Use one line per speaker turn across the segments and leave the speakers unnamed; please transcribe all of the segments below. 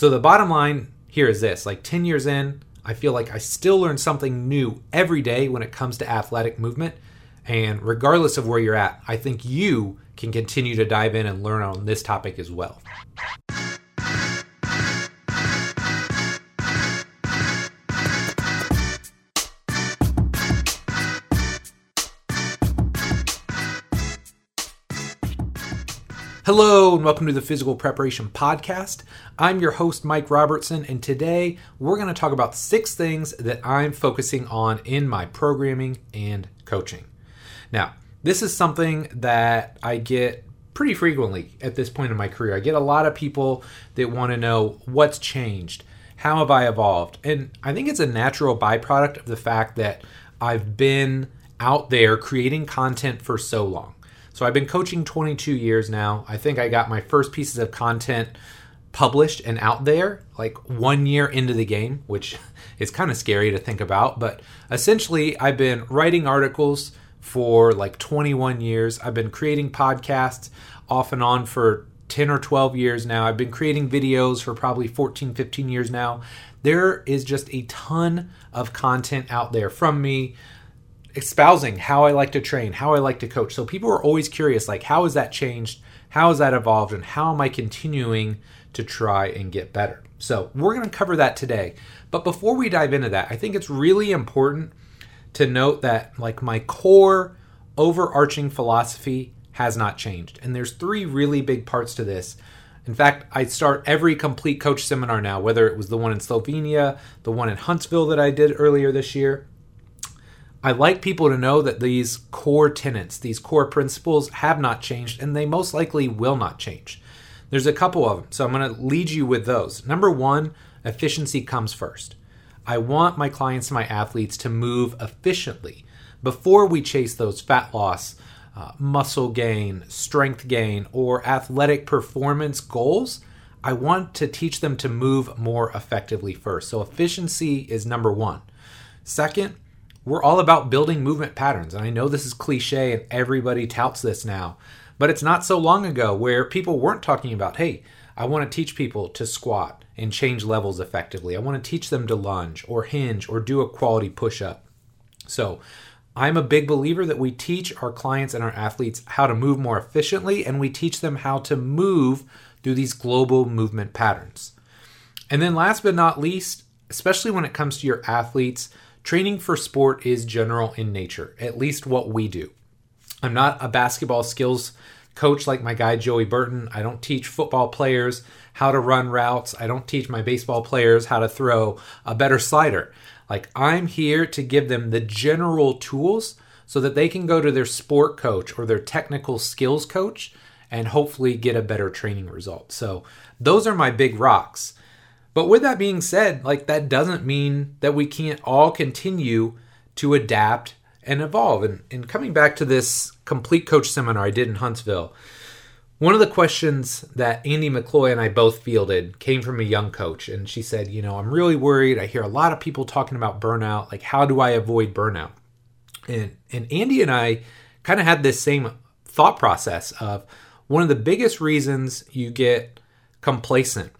So the bottom line here is this like 10 years in, I feel like I still learn something new every day when it comes to athletic movement. And regardless of where you're at, I think you can continue to dive in and learn on this topic as well. Hello, and welcome to the Physical Preparation Podcast. I'm your host, Mike Robertson, and today we're going to talk about six things that I'm focusing on in my programming and coaching. Now, this is something that I get pretty frequently at this point in my career. I get a lot of people that want to know what's changed, how have I evolved? And I think it's a natural byproduct of the fact that I've been out there creating content for so long. So I've been coaching 22 years now. I think I got my first pieces of content published and out there like one year into the game, which is kind of scary to think about. But essentially, I've been writing articles for like 21 years. I've been creating podcasts off and on for 10 or 12 years now. I've been creating videos for probably 14, 15 years now. There is just a ton of content out there from me espousing how I like to train, how I like to coach. So people are always curious like how has that changed? How has that evolved and how am I continuing to try and get better? So, we're going to cover that today. But before we dive into that, I think it's really important to note that like my core overarching philosophy has not changed. And there's three really big parts to this. In fact, I start every complete coach seminar now, whether it was the one in Slovenia, the one in Huntsville that I did earlier this year, I like people to know that these core tenets, these core principles have not changed and they most likely will not change. There's a couple of them, so I'm going to lead you with those. Number one, efficiency comes first. I want my clients and my athletes to move efficiently before we chase those fat loss, uh, muscle gain, strength gain, or athletic performance goals. I want to teach them to move more effectively first. So, efficiency is number one. Second, we're all about building movement patterns. And I know this is cliche and everybody touts this now, but it's not so long ago where people weren't talking about, hey, I want to teach people to squat and change levels effectively. I want to teach them to lunge or hinge or do a quality push up. So, I'm a big believer that we teach our clients and our athletes how to move more efficiently and we teach them how to move through these global movement patterns. And then, last but not least, especially when it comes to your athletes, training for sport is general in nature, at least what we do. I'm not a basketball skills coach like my guy Joey Burton. I don't teach football players how to run routes. I don't teach my baseball players how to throw a better slider. Like, I'm here to give them the general tools so that they can go to their sport coach or their technical skills coach and hopefully get a better training result. So, those are my big rocks. But with that being said, like that doesn't mean that we can't all continue to adapt and evolve. And, and coming back to this complete coach seminar I did in Huntsville, one of the questions that Andy McCloy and I both fielded came from a young coach. And she said, You know, I'm really worried. I hear a lot of people talking about burnout. Like, how do I avoid burnout? And, and Andy and I kind of had this same thought process of one of the biggest reasons you get complacent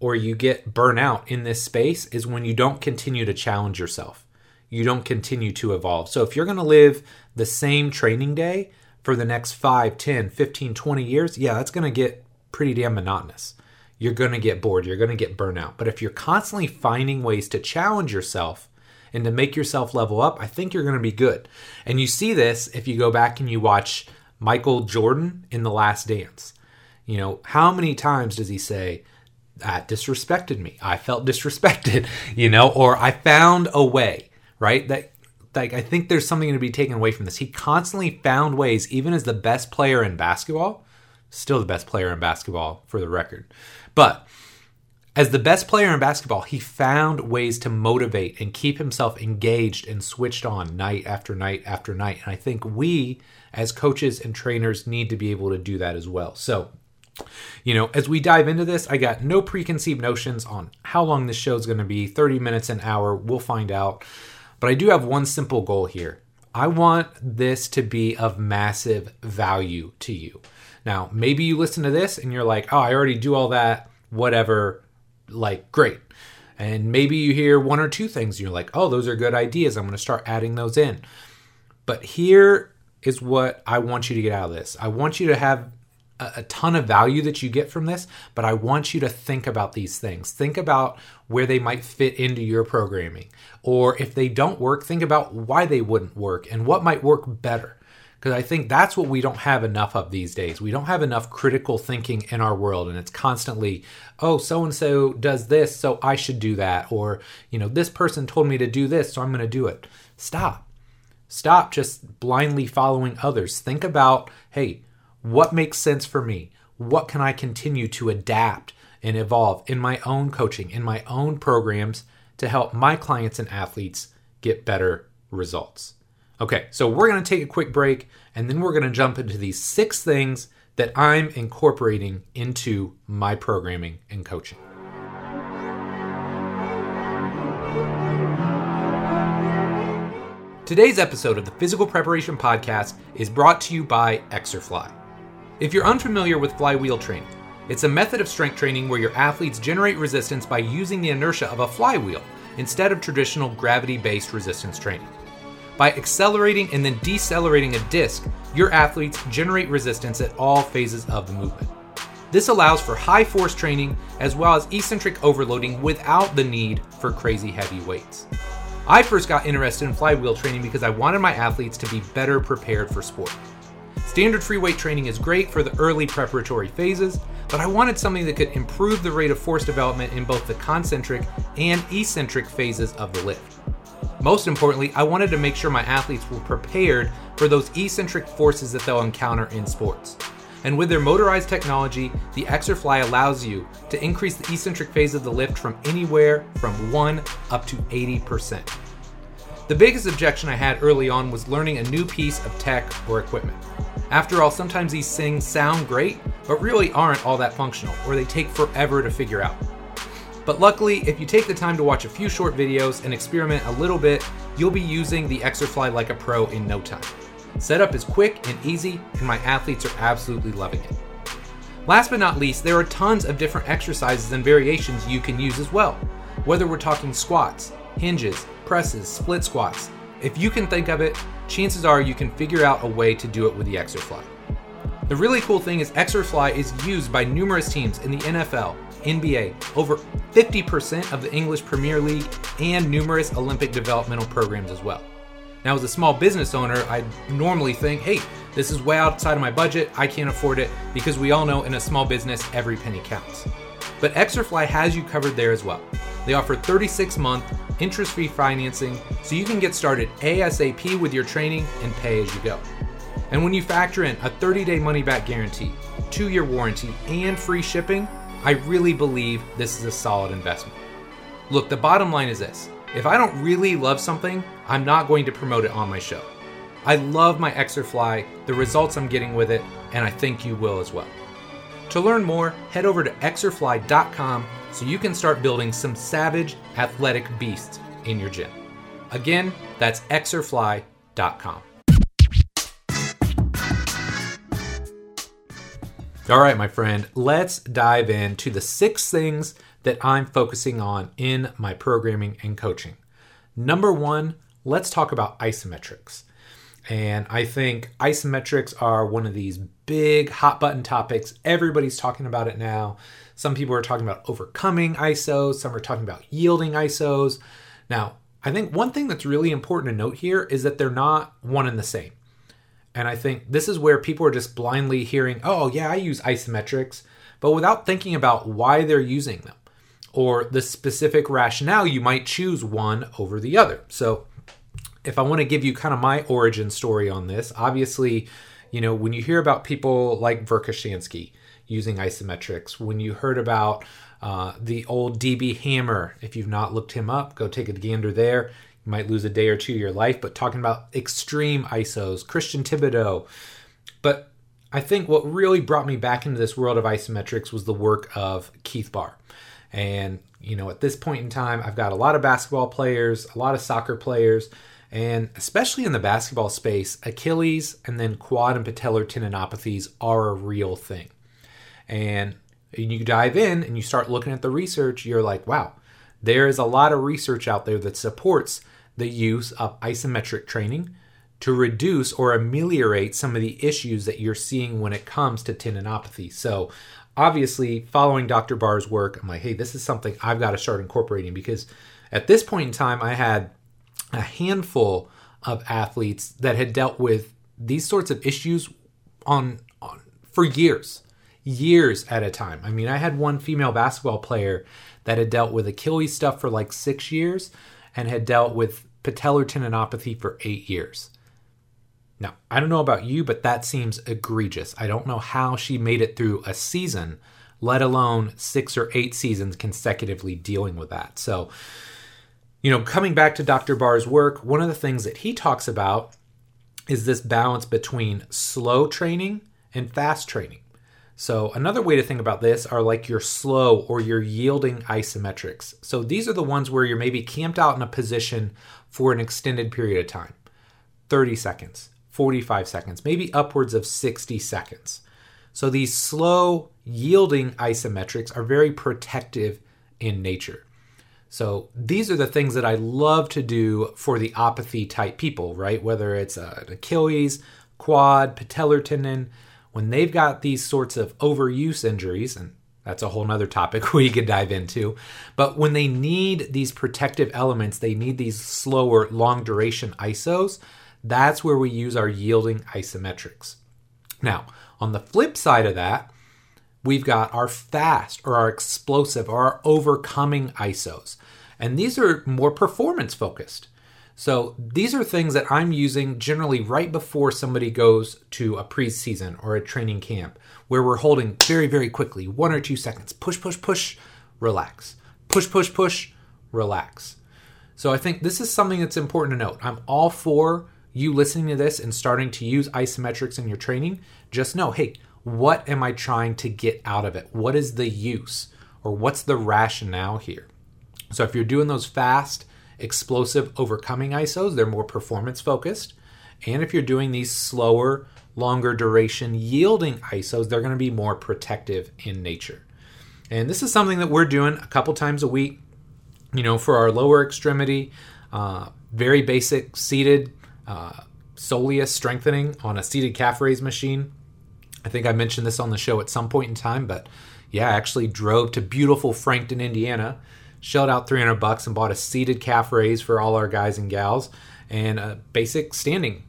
or you get burnout in this space is when you don't continue to challenge yourself. You don't continue to evolve. So if you're going to live the same training day for the next 5, 10, 15, 20 years, yeah, that's going to get pretty damn monotonous. You're going to get bored, you're going to get burnout. But if you're constantly finding ways to challenge yourself and to make yourself level up, I think you're going to be good. And you see this if you go back and you watch Michael Jordan in The Last Dance. You know, how many times does he say, that disrespected me. I felt disrespected, you know, or I found a way, right? That like I think there's something to be taken away from this. He constantly found ways, even as the best player in basketball, still the best player in basketball for the record. But as the best player in basketball, he found ways to motivate and keep himself engaged and switched on night after night after night. And I think we as coaches and trainers need to be able to do that as well. So you know, as we dive into this, I got no preconceived notions on how long this show is going to be 30 minutes, an hour. We'll find out. But I do have one simple goal here. I want this to be of massive value to you. Now, maybe you listen to this and you're like, oh, I already do all that, whatever. like great. And maybe you hear one or two things and you're like, oh, those are good ideas. I'm going to start adding those in. But here is what I want you to get out of this I want you to have a, a ton of value that you get from this, but I want you to think about these things. Think about where they might fit into your programming. Or if they don't work, think about why they wouldn't work and what might work better because I think that's what we don't have enough of these days. We don't have enough critical thinking in our world, and it's constantly, oh, so and so does this, so I should do that, or, you know, this person told me to do this, so I'm going to do it. Stop. Stop just blindly following others. Think about, hey, what makes sense for me? What can I continue to adapt and evolve in my own coaching, in my own programs to help my clients and athletes get better results? Okay, so we're going to take a quick break and then we're going to jump into these six things that I'm incorporating into my programming and coaching. Today's episode of the Physical Preparation Podcast is brought to you by Exerfly. If you're unfamiliar with flywheel training, it's a method of strength training where your athletes generate resistance by using the inertia of a flywheel instead of traditional gravity based resistance training. By accelerating and then decelerating a disc, your athletes generate resistance at all phases of the movement. This allows for high force training as well as eccentric overloading without the need for crazy heavy weights. I first got interested in flywheel training because I wanted my athletes to be better prepared for sport. Standard free weight training is great for the early preparatory phases, but I wanted something that could improve the rate of force development in both the concentric and eccentric phases of the lift. Most importantly, I wanted to make sure my athletes were prepared for those eccentric forces that they'll encounter in sports. And with their motorized technology, the Exerfly allows you to increase the eccentric phase of the lift from anywhere from 1 up to 80%. The biggest objection I had early on was learning a new piece of tech or equipment. After all, sometimes these things sound great, but really aren't all that functional, or they take forever to figure out. But luckily, if you take the time to watch a few short videos and experiment a little bit, you'll be using the Exerfly like a pro in no time. Setup is quick and easy, and my athletes are absolutely loving it. Last but not least, there are tons of different exercises and variations you can use as well. Whether we're talking squats, hinges, presses, split squats, if you can think of it, chances are you can figure out a way to do it with the Exerfly. The really cool thing is Exerfly is used by numerous teams in the NFL, NBA, over 50% of the English Premier League, and numerous Olympic developmental programs as well. Now, as a small business owner, I normally think, hey, this is way outside of my budget, I can't afford it, because we all know in a small business, every penny counts. But Exerfly has you covered there as well. They offer 36 month interest free financing so you can get started ASAP with your training and pay as you go. And when you factor in a 30 day money back guarantee, two year warranty, and free shipping, I really believe this is a solid investment. Look, the bottom line is this if I don't really love something, I'm not going to promote it on my show. I love my Exerfly, the results I'm getting with it, and I think you will as well. To learn more, head over to exerfly.com so you can start building some savage athletic beasts in your gym. Again, that's exerfly.com. All right, my friend, let's dive into the six things that I'm focusing on in my programming and coaching. Number one, let's talk about isometrics. And I think isometrics are one of these big hot button topics. Everybody's talking about it now. Some people are talking about overcoming ISOs, some are talking about yielding ISOs. Now, I think one thing that's really important to note here is that they're not one and the same. And I think this is where people are just blindly hearing, oh, yeah, I use isometrics, but without thinking about why they're using them or the specific rationale, you might choose one over the other. So, if I want to give you kind of my origin story on this, obviously, you know, when you hear about people like Verkhoshansky using isometrics, when you heard about uh, the old DB Hammer, if you've not looked him up, go take a gander there You might lose a day or two of your life, but talking about extreme ISOs, Christian Thibaudeau. But I think what really brought me back into this world of isometrics was the work of Keith Baar. And, you know, at this point in time, I've got a lot of basketball players, a lot of soccer players, and especially in the basketball space, Achilles and then quad and patellar tendinopathies are a real thing. And you dive in and you start looking at the research, you're like, wow, there is a lot of research out there that supports the use of isometric training to reduce or ameliorate some of the issues that you're seeing when it comes to tendinopathy. So, obviously, following Dr. Baar's work, I'm like, hey, this is something I've got to start incorporating because at this point in time, I had a handful of athletes that had dealt with these sorts of issues on, on for years, years at a time. I mean, I had one female basketball player that had dealt with Achilles stuff for like six years and had dealt with patellar tendinopathy for eight years. Now, I don't know about you, but that seems egregious. I don't know how she made it through a season, let alone six or eight seasons consecutively dealing with that. So, you know, coming back to Dr. Baar's work, one of the things that he talks about is this balance between slow training and fast training. So, another way to think about this are like your slow or your yielding isometrics. So, these are the ones where you're maybe camped out in a position for an extended period of time 30 seconds, 45 seconds, maybe upwards of 60 seconds. So, these slow yielding isometrics are very protective in nature. So these are the things that I love to do for the apathy type people, right? Whether it's uh, an Achilles, quad, patellar tendon, when they've got these sorts of overuse injuries, and that's a whole nother topic we could dive into. But when they need these protective elements, they need these slower, long duration ISOs. That's where we use our yielding isometrics. Now, on the flip side of that, we've got our fast or our explosive or our overcoming ISOs. And these are more performance focused. So these are things that I'm using generally right before somebody goes to a preseason or a training camp where we're holding very, very quickly, one or two seconds, push, push, push, relax, push, push, push, relax. So I think this is something that's important to note. I'm all for you listening to this and starting to use isometrics in your training. Just know, hey, what am I trying to get out of it? What is the use or what's the rationale here? So if you're doing those fast, explosive overcoming ISOs, they're more performance focused. And if you're doing these slower, longer duration yielding ISOs, they're going to be more protective in nature. And this is something that we're doing a couple times a week, you know, for our lower extremity, uh, very basic seated uh, soleus strengthening on a seated calf raise machine. I think I mentioned this on the show at some point in time, but yeah, I actually drove to beautiful Frankton, Indiana, shelled out 300 bucks and bought a seated calf raise for all our guys and gals and a basic standing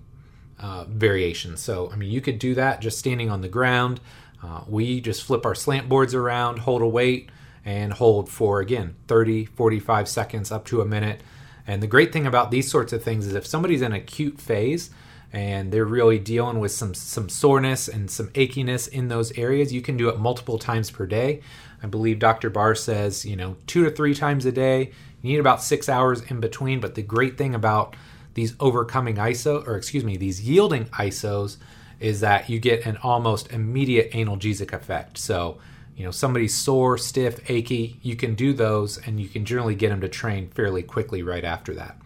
uh, variation. So, I mean, you could do that just standing on the ground. Uh, we just flip our slant boards around, hold a weight, and hold for again 30, 45 seconds up to a minute. And the great thing about these sorts of things is if somebody's in acute phase, and they're really dealing with some some soreness and some achiness in those areas, you can do it multiple times per day. I believe Dr. Baar says, you know, two to three times a day. You need about six hours in between. But the great thing about these overcoming ISO, or excuse me, these yielding ISOs, is that you get an almost immediate analgesic effect. So, you know, somebody's sore, stiff, achy, you can do those and you can generally get them to train fairly quickly right after that.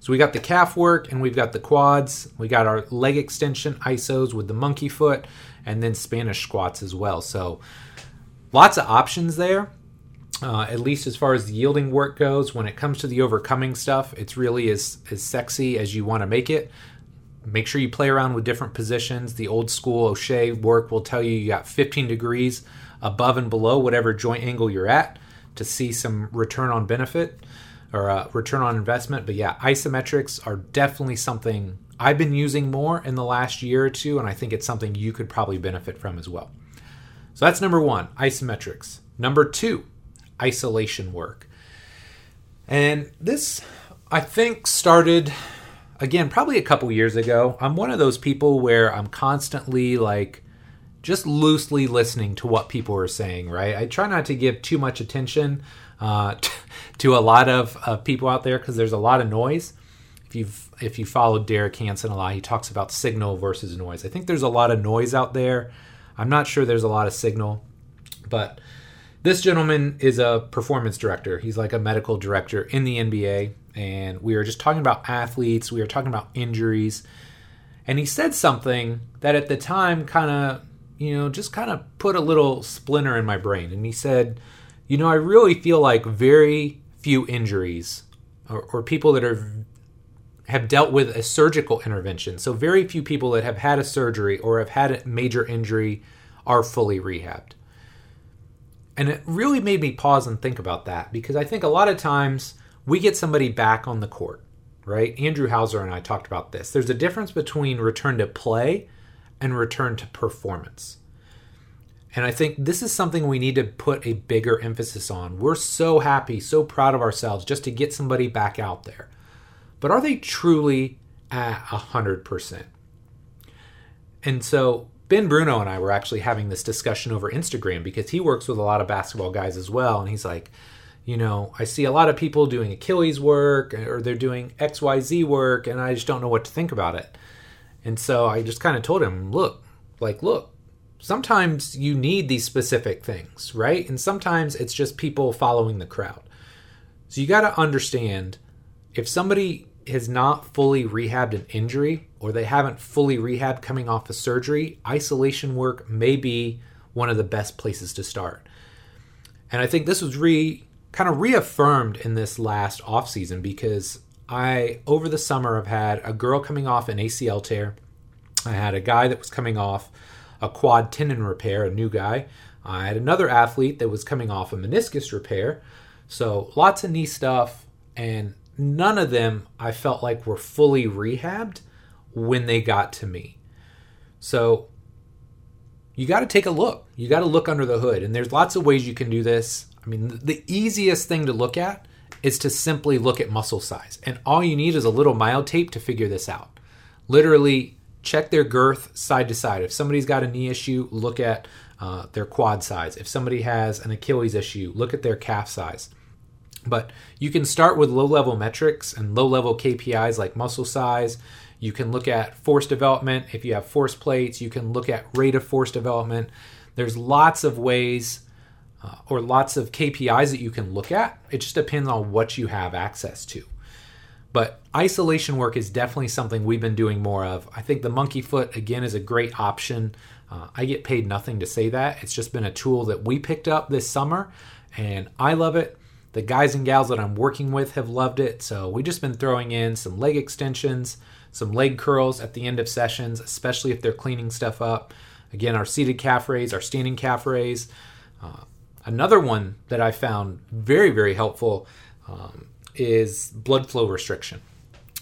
So we got the calf work and we've got the quads. We got our leg extension ISOs with the monkey foot and then Spanish squats as well. So lots of options there. Uh, at least as far as the yielding work goes, when it comes to the overcoming stuff, it's really as, as sexy as you want to make it. Make sure you play around with different positions. The old school O'Shea work will tell you you got 15 degrees above and below whatever joint angle you're at to see some return on benefit or uh, return on investment. But yeah, isometrics are definitely something I've been using more in the last year or two, and I think it's something you could probably benefit from as well. So that's number one, isometrics. Number two, isolation work. And this, I think, started again probably a couple years ago. I'm one of those people where I'm constantly like just loosely listening to what people are saying, right? I try not to give too much attention uh, to a lot of uh, people out there because there's a lot of noise. If you've if you followed Derek Hansen a lot, he talks about signal versus noise. I think there's a lot of noise out there. I'm not sure there's a lot of signal, but this gentleman is a performance director. He's like a medical director in the NBA, and we were just talking about athletes. We were talking about injuries, and he said something that at the time kind of you know, just kind of put a little splinter in my brain. And he said, you know, I really feel like very few injuries or, or people that are have dealt with a surgical intervention. So very few people that have had a surgery or have had a major injury are fully rehabbed. And it really made me pause and think about that because I think a lot of times we get somebody back on the court, right? Andrew Hauser and I talked about this. There's a difference between return to play and return to performance. And I think this is something we need to put a bigger emphasis on. We're so happy, so proud of ourselves just to get somebody back out there. But are they truly at 100%? And so Ben Bruno and I were actually having this discussion over Instagram because he works with a lot of basketball guys as well. And he's like, you know, I see a lot of people doing Achilles work or they're doing XYZ work, and I just don't know what to think about it. And so I just kind of told him, look, like, look, sometimes you need these specific things, right? And sometimes it's just people following the crowd. So you got to understand if somebody has not fully rehabbed an injury or they haven't fully rehabbed coming off a surgery, isolation work may be one of the best places to start. And I think this was re kind of reaffirmed in this last off season because I over the summer have had a girl coming off an ACL tear. I had a guy that was coming off a quad tendon repair, a new guy. I had another athlete that was coming off a meniscus repair. So lots of knee stuff and none of them I felt like were fully rehabbed when they got to me. So you got to take a look. You got to look under the hood. And there's lots of ways you can do this. I mean, the easiest thing to look at is to simply look at muscle size. And all you need is a little myotape to figure this out. Literally, check their girth side to side. If somebody's got a knee issue, look at uh, their quad size. If somebody has an Achilles issue, look at their calf size. But you can start with low level metrics and low level KPIs like muscle size. You can look at force development. If you have force plates, you can look at rate of force development. There's lots of ways uh, or lots of KPIs that you can look at. It just depends on what you have access to. But isolation work is definitely something we've been doing more of. I think the monkey foot, again, is a great option. Uh, I get paid nothing to say that. It's just been a tool that we picked up this summer, and I love it. The guys and gals that I'm working with have loved it. So we've just been throwing in some leg extensions, some leg curls at the end of sessions, especially if they're cleaning stuff up. Again, our seated calf raise, our standing calf raise. Uh, another one that I found very, very helpful um, is blood flow restriction.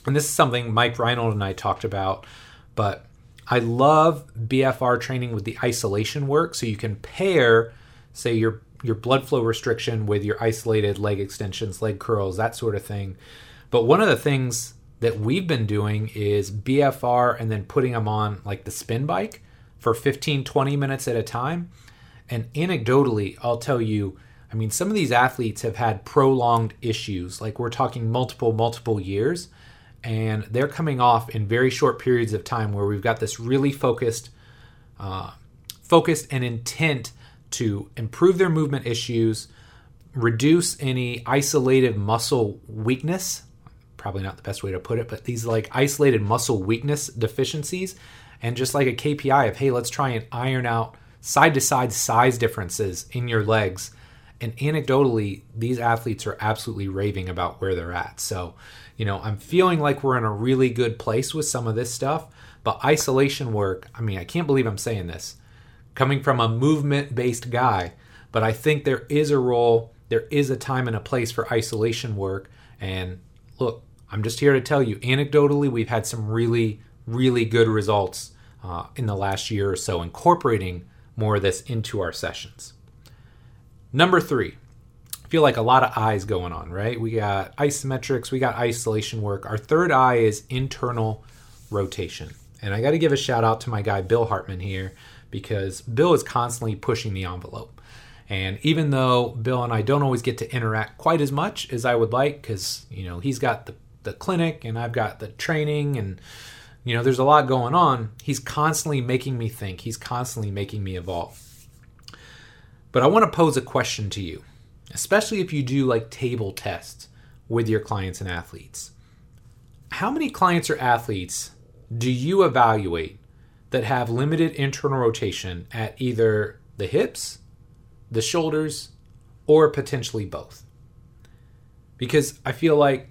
And this is something Mike Reinold and I talked about, but I love BFR training with the isolation work. So you can pair, say, your your blood flow restriction with your isolated leg extensions, leg curls, that sort of thing. But one of the things that we've been doing is BFR and then putting them on like the spin bike for 15, 20 minutes at a time. And anecdotally, I'll tell you, I mean, some of these athletes have had prolonged issues, like we're talking multiple, multiple years, and they're coming off in very short periods of time where we've got this really focused, uh, focused and intent to improve their movement issues, reduce any isolated muscle weakness. Probably not the best way to put it, but these like isolated muscle weakness deficiencies, and just like a KPI of, hey, let's try and iron out side to side size differences in your legs. And anecdotally, these athletes are absolutely raving about where they're at. So, you know, I'm feeling like we're in a really good place with some of this stuff. But isolation work, I mean, I can't believe I'm saying this coming from a movement based guy. But I think there is a role, there is a time and a place for isolation work. And look, I'm just here to tell you, anecdotally, we've had some really, really good results uh, in the last year or so, incorporating more of this into our sessions. Number three, I feel like a lot of eyes going on, right? We got isometrics, we got isolation work. Our third eye is internal rotation. And I got to give a shout out to my guy Bill Hartman here because Bill is constantly pushing the envelope. And even though Bill and I don't always get to interact quite as much as I would like, because you know he's got the, the clinic and I've got the training and you know there's a lot going on, he's constantly making me think. He's constantly making me evolve. But I want to pose a question to you, especially if you do like table tests with your clients and athletes. How many clients or athletes do you evaluate that have limited internal rotation at either the hips, the shoulders, or potentially both. Because I feel like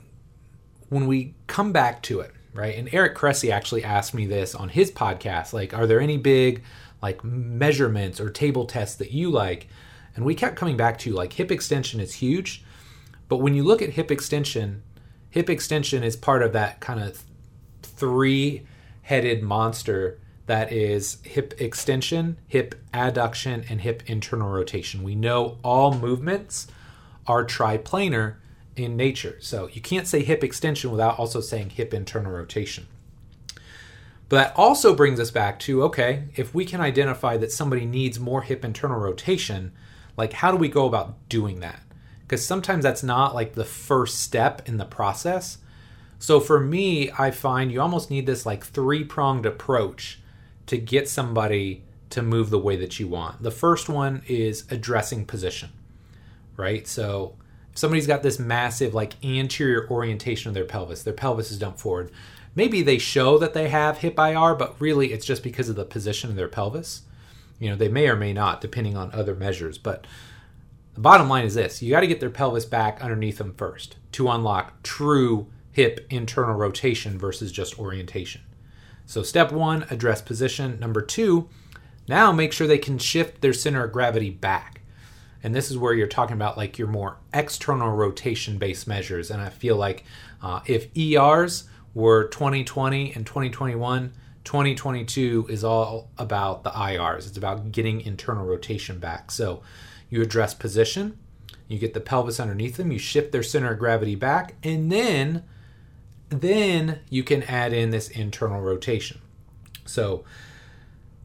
when we come back to it, right? And Eric Cressey actually asked me this on his podcast like, are there any big like measurements or table tests that you like? And we kept coming back to like hip extension is huge. But when you look at hip extension, hip extension is part of that kind of three headed monster that is hip extension, hip adduction, and hip internal rotation. We know all movements are triplanar in nature. So you can't say hip extension without also saying hip internal rotation. But that also brings us back to okay, if we can identify that somebody needs more hip internal rotation, like how do we go about doing that? Because sometimes that's not like the first step in the process. So for me, I find you almost need this like three pronged approach to get somebody to move the way that you want. The first one is addressing position, right? So if somebody's got this massive like anterior orientation of their pelvis, their pelvis is dumped forward. Maybe they show that they have hip IR, but really it's just because of the position of their pelvis. You know, they may or may not, depending on other measures. But the bottom line is this you got to get their pelvis back underneath them first to unlock true hip internal rotation versus just orientation. So, step one, address position. Number two, now make sure they can shift their center of gravity back. And this is where you're talking about like your more external rotation based measures. And I feel like uh, if ERs were 2020 and 2021, 2022 is all about the IRs. It's about getting internal rotation back. So you address position, you get the pelvis underneath them, you shift their center of gravity back, and then then you can add in this internal rotation. So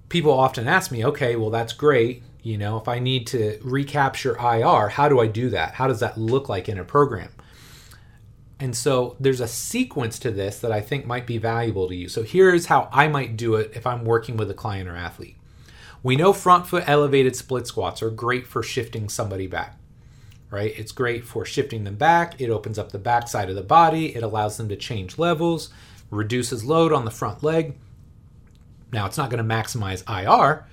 people often ask me, okay, well, that's great. You know, if I need to recapture IR, how do I do that? How does that look like in a program? And so there's a sequence to this that I think might be valuable to you. So here's how I might do it if I'm working with a client or athlete. We know front foot elevated split squats are great for shifting somebody back right? It's great for shifting them back. It opens up the back side of the body. It allows them to change levels, reduces load on the front leg. Now, it's not going to maximize IR,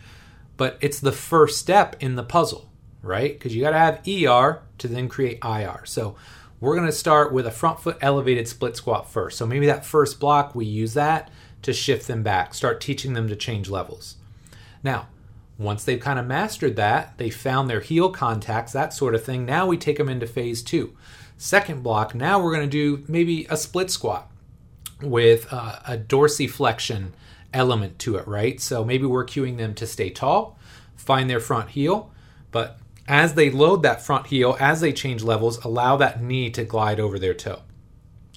but it's the first step in the puzzle, right? Because you got to have ER to then create IR. So, we're going to start with a front foot elevated split squat first. So, maybe that first block, we use that to shift them back, start teaching them to change levels. Now, once they've kind of mastered that, they found their heel contacts, that sort of thing. Now we take them into phase two. Second block, now we're going to do maybe a split squat with uh, a dorsiflexion element to it, right? So maybe we're cueing them to stay tall, find their front heel, but as they load that front heel, as they change levels, allow that knee to glide over their toe.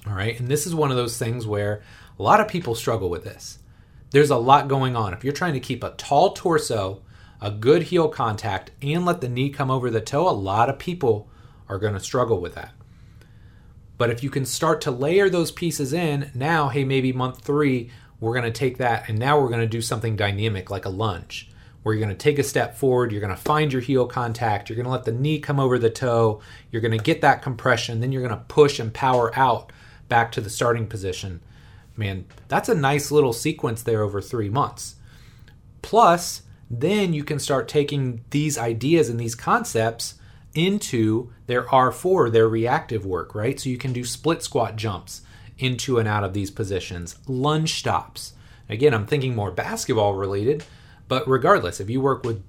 All right, and this is one of those things where a lot of people struggle with this. There's a lot going on. If you're trying to keep a tall torso a good heel contact, and let the knee come over the toe, a lot of people are going to struggle with that. But if you can start to layer those pieces in, now, hey, maybe month three, we're going to take that and now we're going to do something dynamic like a lunge, where you're going to take a step forward, you're going to find your heel contact, you're going to let the knee come over the toe, you're going to get that compression, then you're going to push and power out back to the starting position. Man, that's a nice little sequence there over three months. Plus, then you can start taking these ideas and these concepts into their R4, their reactive work, right? So you can do split squat jumps into and out of these positions, lunge stops. Again, I'm thinking more basketball related, but regardless, if you work with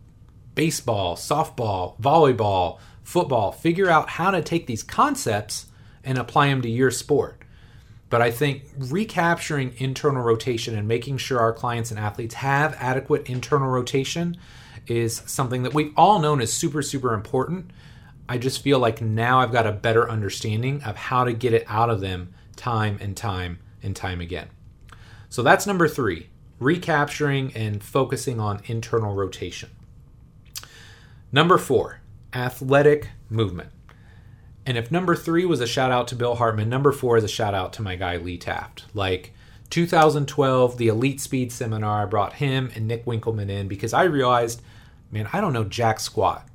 baseball, softball, volleyball, football, figure out how to take these concepts and apply them to your sport. But I think recapturing internal rotation and making sure our clients and athletes have adequate internal rotation is something that we've all known is super, super important. I just feel like now I've got a better understanding of how to get it out of them time and time and time again. So that's number three recapturing and focusing on internal rotation. Number four, athletic movement. And if number three was a shout out to Bill Hartman, number four is a shout out to my guy Lee Taft. Like 2012, the Elite Speed Seminar, I brought him and Nick Winkelman in because I realized, man, I don't know jack squat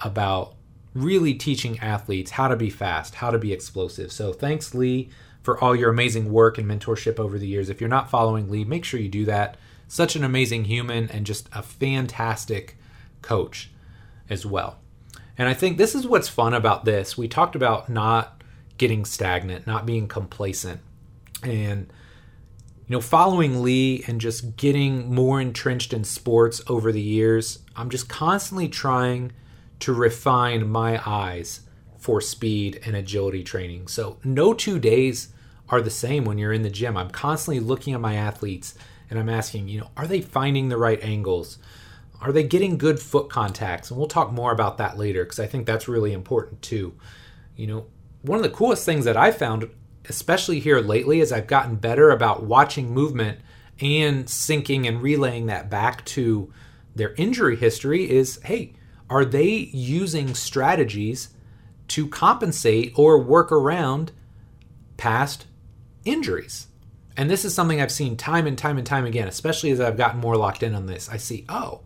about really teaching athletes how to be fast, how to be explosive. So thanks, Lee, for all your amazing work and mentorship over the years. If you're not following Lee, make sure you do that. such an amazing human and just a fantastic coach as well. And I think this is what's fun about this. We talked about not getting stagnant, not being complacent. And you know, following Lee and just getting more entrenched in sports over the years, I'm just constantly trying to refine my eyes for speed and agility training. So, no two days are the same when you're in the gym. I'm constantly looking at my athletes and I'm asking, you know, are they finding the right angles? Are they getting good foot contacts? And we'll talk more about that later because I think that's really important too. You know, one of the coolest things that I found especially here lately as I've gotten better about watching movement and syncing and relaying that back to their injury history is hey, are they using strategies to compensate or work around past injuries? And this is something I've seen time and time and time again, especially as I've gotten more locked in on this. I see, oh,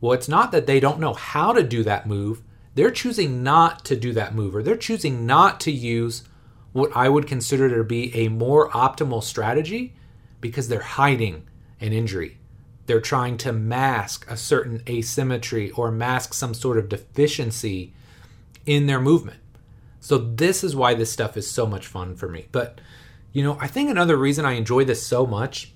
well, it's not that they don't know how to do that move. They're choosing not to do that move, or they're choosing not to use what I would consider to be a more optimal strategy because they're hiding an injury. They're trying to mask a certain asymmetry or mask some sort of deficiency in their movement. So, this is why this stuff is so much fun for me. But, you know, I think another reason I enjoy this so much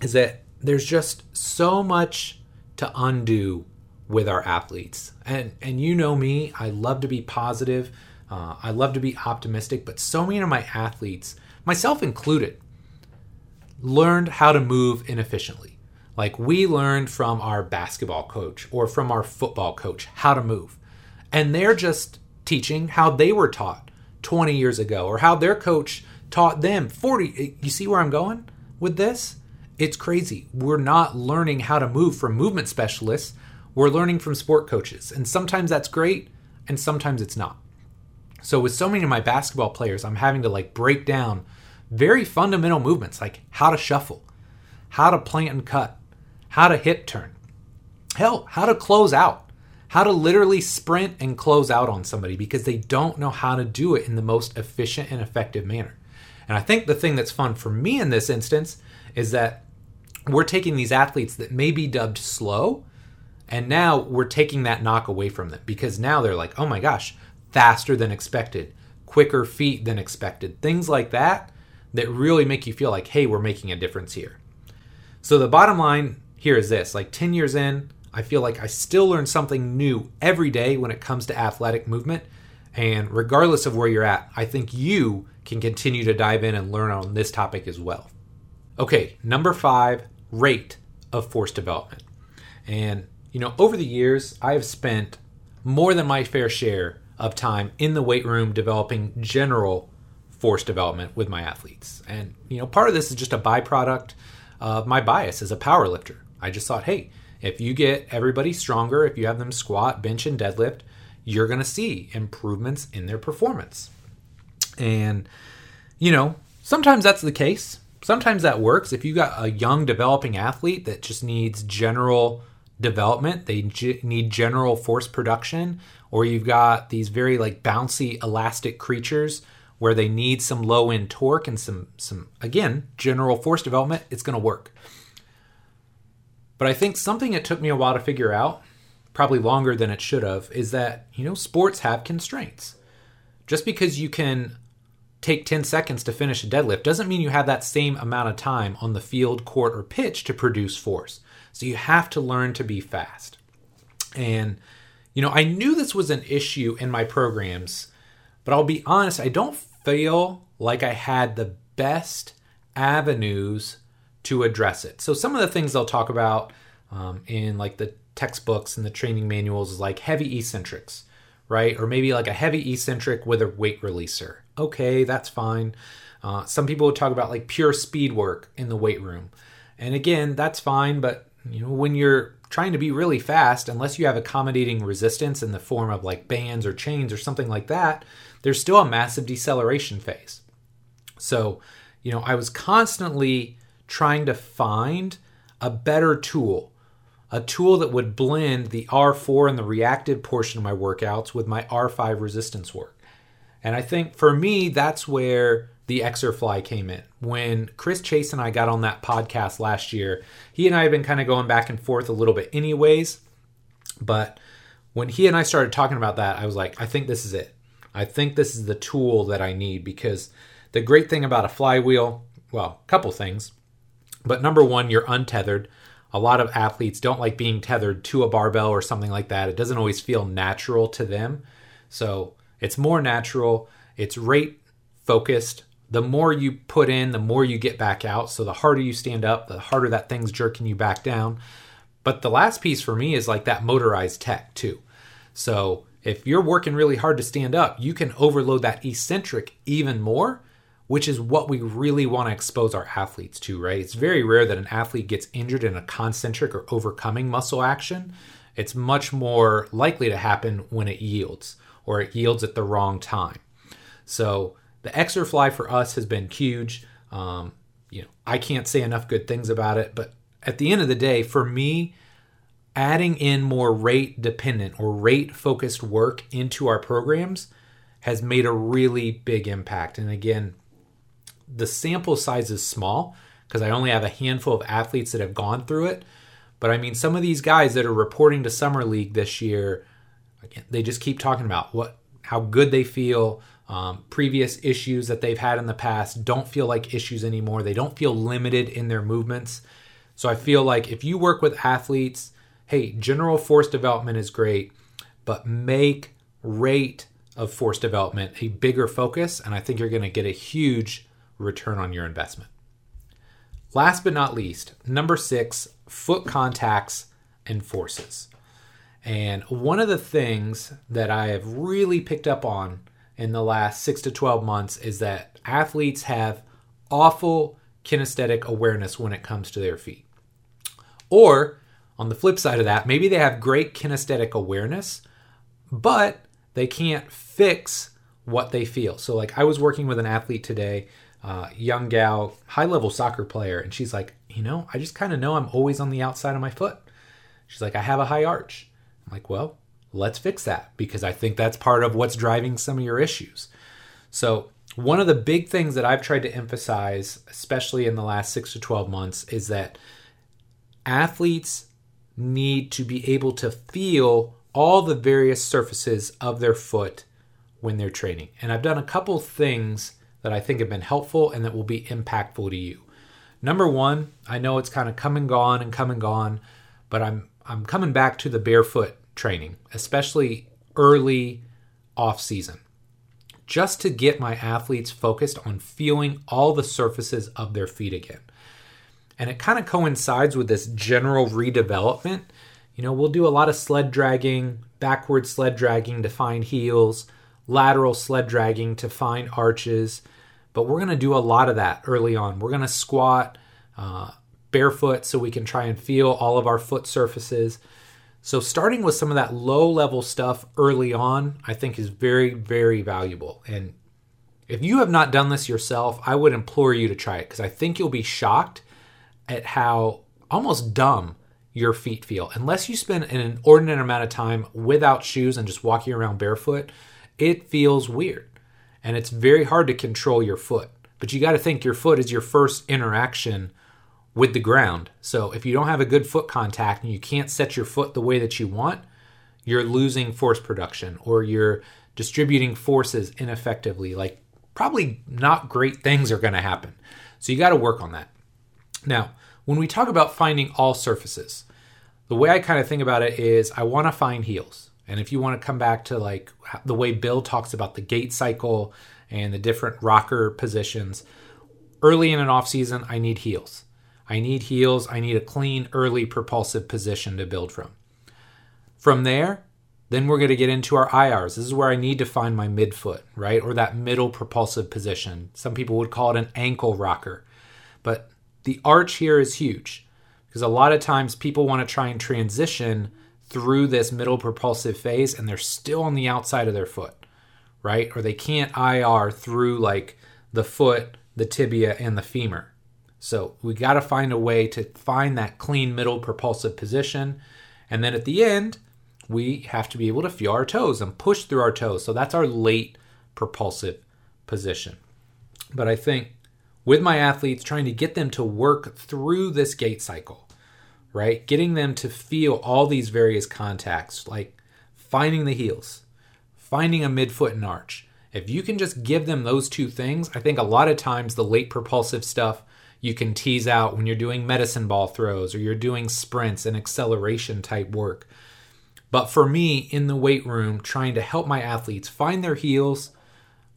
is that there's just so much to undo with our athletes. And and you know me, I love to be positive. Uh, I love to be optimistic, but so many of my athletes, myself included, learned how to move inefficiently. Like we learned from our basketball coach or from our football coach how to move. And they're just teaching how they were taught 20 years ago or how their coach taught them 40. You see where I'm going with this? It's crazy. We're not learning how to move from movement specialists. We're learning from sport coaches. And sometimes that's great and sometimes it's not. So with so many of my basketball players, I'm having to like break down very fundamental movements like how to shuffle, how to plant and cut, how to hip turn. Hell, how to close out, how to literally sprint and close out on somebody because they don't know how to do it in the most efficient and effective manner. And I think the thing that's fun for me in this instance is that we're taking these athletes that may be dubbed slow and now we're taking that knock away from them because now they're like, oh my gosh, faster than expected, quicker feet than expected, things like that that really make you feel like, hey, we're making a difference here. So the bottom line here is this like 10 years in, I feel like I still learn something new every day when it comes to athletic movement. And regardless of where you're at, I think you can continue to dive in and learn on this topic as well. Okay, number five, rate of force development. And, you know, over the years, I have spent more than my fair share of time in the weight room developing general force development with my athletes. And, you know, part of this is just a byproduct of my bias as a power lifter. I just thought, hey, if you get everybody stronger, if you have them squat, bench, and deadlift, you're going to see improvements in their performance. And, you know, sometimes that's the case. Sometimes that works. If you got a young developing athlete that just needs general development, they g- need general force production, or you've got these very like bouncy elastic creatures where they need some low end torque and some some again general force development it's going to work but i think something it took me a while to figure out probably longer than it should have is that you know sports have constraints just because you can take 10 seconds to finish a deadlift doesn't mean you have that same amount of time on the field court or pitch to produce force. So you have to learn to be fast. And you know, I knew this was an issue in my programs, but I'll be honest, I don't feel like I had the best avenues to address it. So some of the things they'll talk about um, in like the textbooks and the training manuals is like heavy eccentrics, right? Or maybe like a heavy eccentric with a weight releaser. Okay, that's fine. Uh, some people would talk about like pure speed work in the weight room. And again, that's fine, but you know, when you're trying to be really fast, unless you have accommodating resistance in the form of like bands or chains or something like that, there's still a massive deceleration phase. So, you know, I was constantly trying to find a better tool, a tool that would blend the R4 and the reactive portion of my workouts with my R5 resistance work. And I think for me, that's where the Exerfly came in. When Chris Chase and I got on that podcast last year, he and I have been kind of going back and forth a little bit, anyways. But when he and I started talking about that, I was like, I think this is it. I think this is the tool that I need because the great thing about a flywheel, well, a couple things. But number one, you're untethered. A lot of athletes don't like being tethered to a barbell or something like that. It doesn't always feel natural to them. So it's more natural, it's rate focused. The more you put in, the more you get back out. So the harder you stand up, the harder that thing's jerking you back down. But the last piece for me is like that motorized tech too. So if you're working really hard to stand up, you can overload that eccentric even more, which is what we really want to expose our athletes to, right? It's very rare that an athlete gets injured in a concentric or overcoming muscle action. It's much more likely to happen when it yields or it yields at the wrong time. So the Exerfly for us has been huge. Um, you know, I can't say enough good things about it, but at the end of the day, for me, adding in more rate dependent or rate focused work into our programs has made a really big impact. And again, the sample size is small because I only have a handful of athletes that have gone through it. But I mean, some of these guys that are reporting to Summer League this year, they just keep talking about what how good they feel. Um, previous issues that they've had in the past don't feel like issues anymore. They don't feel limited in their movements. So I feel like if you work with athletes, hey, general force development is great, but make rate of force development a bigger focus, and I think you're going to get a huge return on your investment. Last but not least, number six, foot contacts and forces. And one of the things that I have really picked up on in the last six to 12 months is that athletes have awful kinesthetic awareness when it comes to their feet. Or on the flip side of that, maybe they have great kinesthetic awareness, but they can't fix what they feel. So, like, I was working with an athlete today, uh, young gal, high level soccer player, and she's like, you know, I just kind of know I'm always on the outside of my foot. She's like, I have a high arch. I'm like, well, let's fix that because I think that's part of what's driving some of your issues. So, one of the big things that I've tried to emphasize, especially in the last six to 12 months, is that athletes need to be able to feel all the various surfaces of their foot when they're training. And I've done a couple things that I think have been helpful and that will be impactful to you. Number one, I know it's kind of come and gone and come and gone, but I'm I'm coming back to the barefoot training, especially early off season, just to get my athletes focused on feeling all the surfaces of their feet again. And it kind of coincides with this general redevelopment. You know, we'll do a lot of sled dragging, backward sled dragging to find heels, lateral sled dragging to find arches, but we're going to do a lot of that early on. We're going to squat, uh, barefoot so we can try and feel all of our foot surfaces. So, starting with some of that low level stuff early on, I think is very, very valuable. And if you have not done this yourself, I would implore you to try it because I think you'll be shocked at how almost dumb your feet feel. Unless you spend an inordinate amount of time without shoes and just walking around barefoot, it feels weird. And it's very hard to control your foot. But you got to think your foot is your first interaction with the ground. So if you don't have a good foot contact and you can't set your foot the way that you want, you're losing force production or you're distributing forces ineffectively. Like probably not great things are going to happen. So you got to work on that. Now, when we talk about finding all surfaces, the way I kind of think about it is I want to find heels. And if you want to come back to like the way Bill talks about the gait cycle and the different rocker positions, early in an off season, I need heels. I need heels. I need a clean, early propulsive position to build from. From there, then we're going to get into our IRs. This is where I need to find my midfoot, right? Or that middle propulsive position. Some people would call it an ankle rocker. But the arch here is huge because a lot of times people want to try and transition through this middle propulsive phase and they're still on the outside of their foot, right? Or they can't IR through like the foot, the tibia, and the femur. So we got to find a way to find that clean middle propulsive position. And then at the end, we have to be able to feel our toes and push through our toes. So that's our late propulsive position. but I think with my athletes, trying to get them to work through this gait cycle, right? Getting them to feel all these various contacts, like finding the heels, finding a midfoot and arch. If you can just give them those two things, I think a lot of times the late propulsive stuff you can tease out when you're doing medicine ball throws or you're doing sprints and acceleration type work. But for me, in the weight room, trying to help my athletes find their heels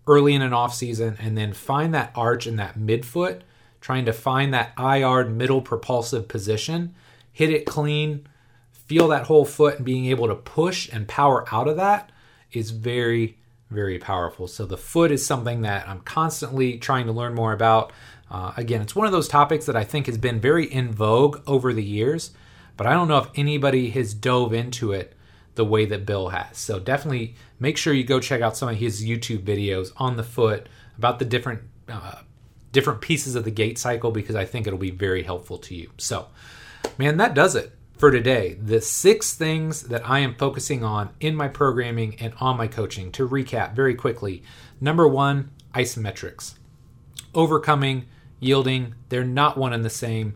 early in an off season and then find that arch in that midfoot, trying to find that IR middle propulsive position, hit it clean, feel that whole foot and being able to push and power out of that is very, very powerful. So the foot is something that I'm constantly trying to learn more about. Uh, again, it's one of those topics that I think has been very in vogue over the years, but I don't know if anybody has dove into it the way that Bill has. So definitely make sure you go check out some of his YouTube videos on the foot about the different uh, different pieces of the gait cycle because I think it'll be very helpful to you. So, man, that does it for today. The six things that I am focusing on in my programming and on my coaching. To recap very quickly, number one, isometrics, overcoming yielding. They're not one and the same.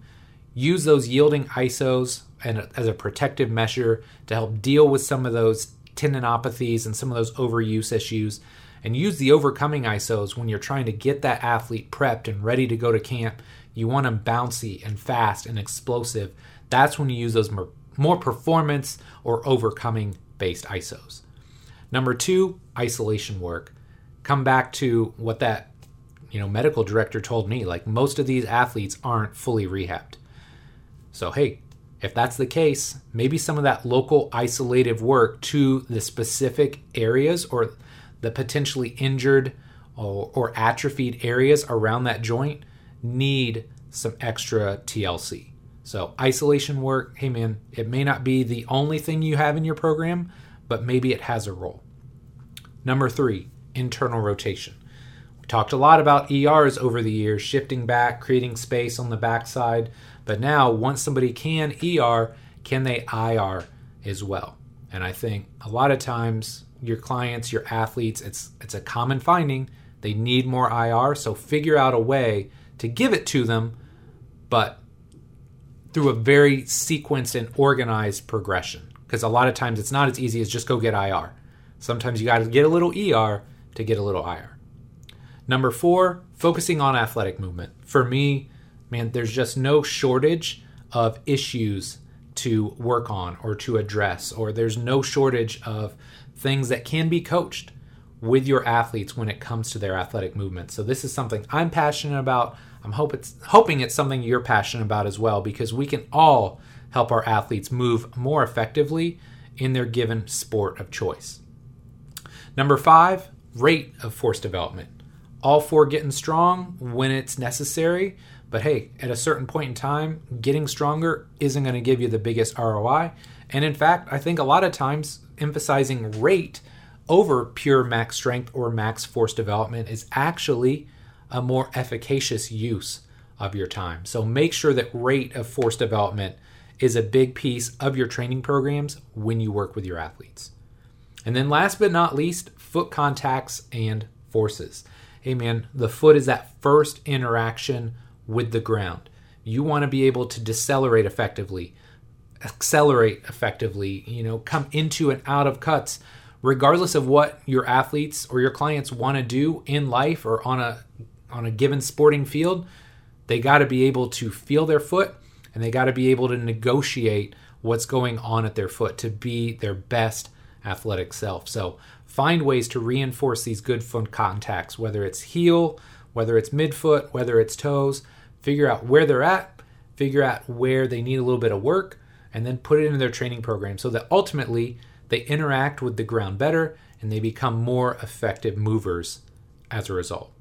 Use those yielding ISOs and as a protective measure to help deal with some of those tendinopathies and some of those overuse issues. And use the overcoming ISOs when you're trying to get that athlete prepped and ready to go to camp. You want them bouncy and fast and explosive. That's when you use those more, more performance or overcoming based ISOs. Number two, isolation work. Come back to what that you know medical director told me like most of these athletes aren't fully rehabbed. So hey, if that's the case, maybe some of that local isolative work to the specific areas or the potentially injured or, or atrophied areas around that joint need some extra TLC. So, isolation work, hey man, it may not be the only thing you have in your program, but maybe it has a role. Number three, internal rotation. We talked a lot about ERs over the years, shifting back, creating space on the backside. But now, once somebody can ER, can they IR as well? And I think a lot of times your clients, your athletes, it's it's a common finding. They need more IR, so figure out a way to give it to them, but through a very sequenced and organized progression. Because a lot of times it's not as easy as just go get IR. Sometimes you got to get a little ER to get a little IR. Number four, focusing on athletic movement. For me, man, there's just no shortage of issues to work on or to address, or there's no shortage of things that can be coached with your athletes when it comes to their athletic movement. So this is something I'm passionate about. I'm hope it's, hoping it's something you're passionate about as well because we can all help our athletes move more effectively in their given sport of choice. Number 5, rate of force development. All for getting strong when it's necessary, but hey, at a certain point in time, getting stronger isn't going to give you the biggest ROI. And in fact, I think a lot of times emphasizing rate over pure max strength or max force development is actually a more efficacious use of your time. So make sure that rate of force development is a big piece of your training programs when you work with your athletes. And then last but not least, foot contacts and forces. Hey man, the foot is that first interaction with the ground. You want to be able to decelerate effectively, accelerate effectively, you know, come into and out of cuts, regardless of what your athletes or your clients want to do in life or on a on a given sporting field. They got to be able to feel their foot and they got to be able to negotiate what's going on at their foot to be their best athletic self. So find ways to reinforce these good foot contacts, whether it's heel, whether it's midfoot, whether it's toes, figure out where they're at, figure out where they need a little bit of work, and then put it into their training program so that ultimately they interact with the ground better and they become more effective movers as a result.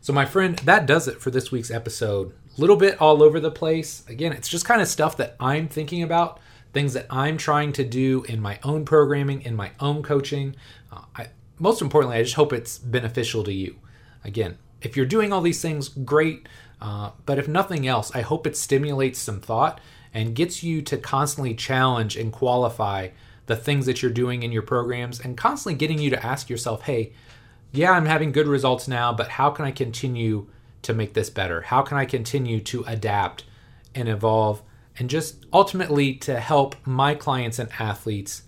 So, my friend, that does it for this week's episode. A little bit all over the place. Again, it's just kind of stuff that I'm thinking about, things that I'm trying to do in my own programming, in my own coaching. Uh, I, most importantly, I just hope it's beneficial to you. Again, if you're doing all these things, great. Uh, but if nothing else, I hope it stimulates some thought and gets you to constantly challenge and qualify the things that you're doing in your programs and constantly getting you to ask yourself, hey, yeah, I'm having good results now, but how can I continue to make this better? How can I continue to adapt and evolve and just ultimately to help my clients and athletes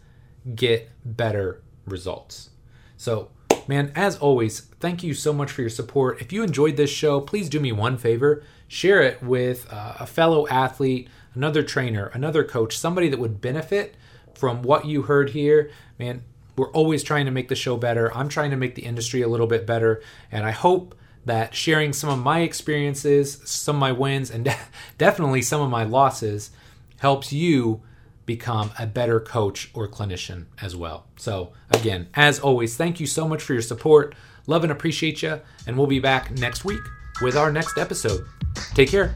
get better results? So, man, as always, thank you so much for your support. If you enjoyed this show, please do me one favor share it with uh, a fellow athlete, another trainer, another coach, somebody that would benefit from what you heard here. Man, we're always trying to make the show better. I'm trying to make the industry a little bit better. And I hope that sharing some of my experiences, some of my wins, and de- definitely some of my losses helps you become a better coach or clinician as well. So, again, as always, thank you so much for your support. Love and appreciate you. And we'll be back next week with our next episode. Take care.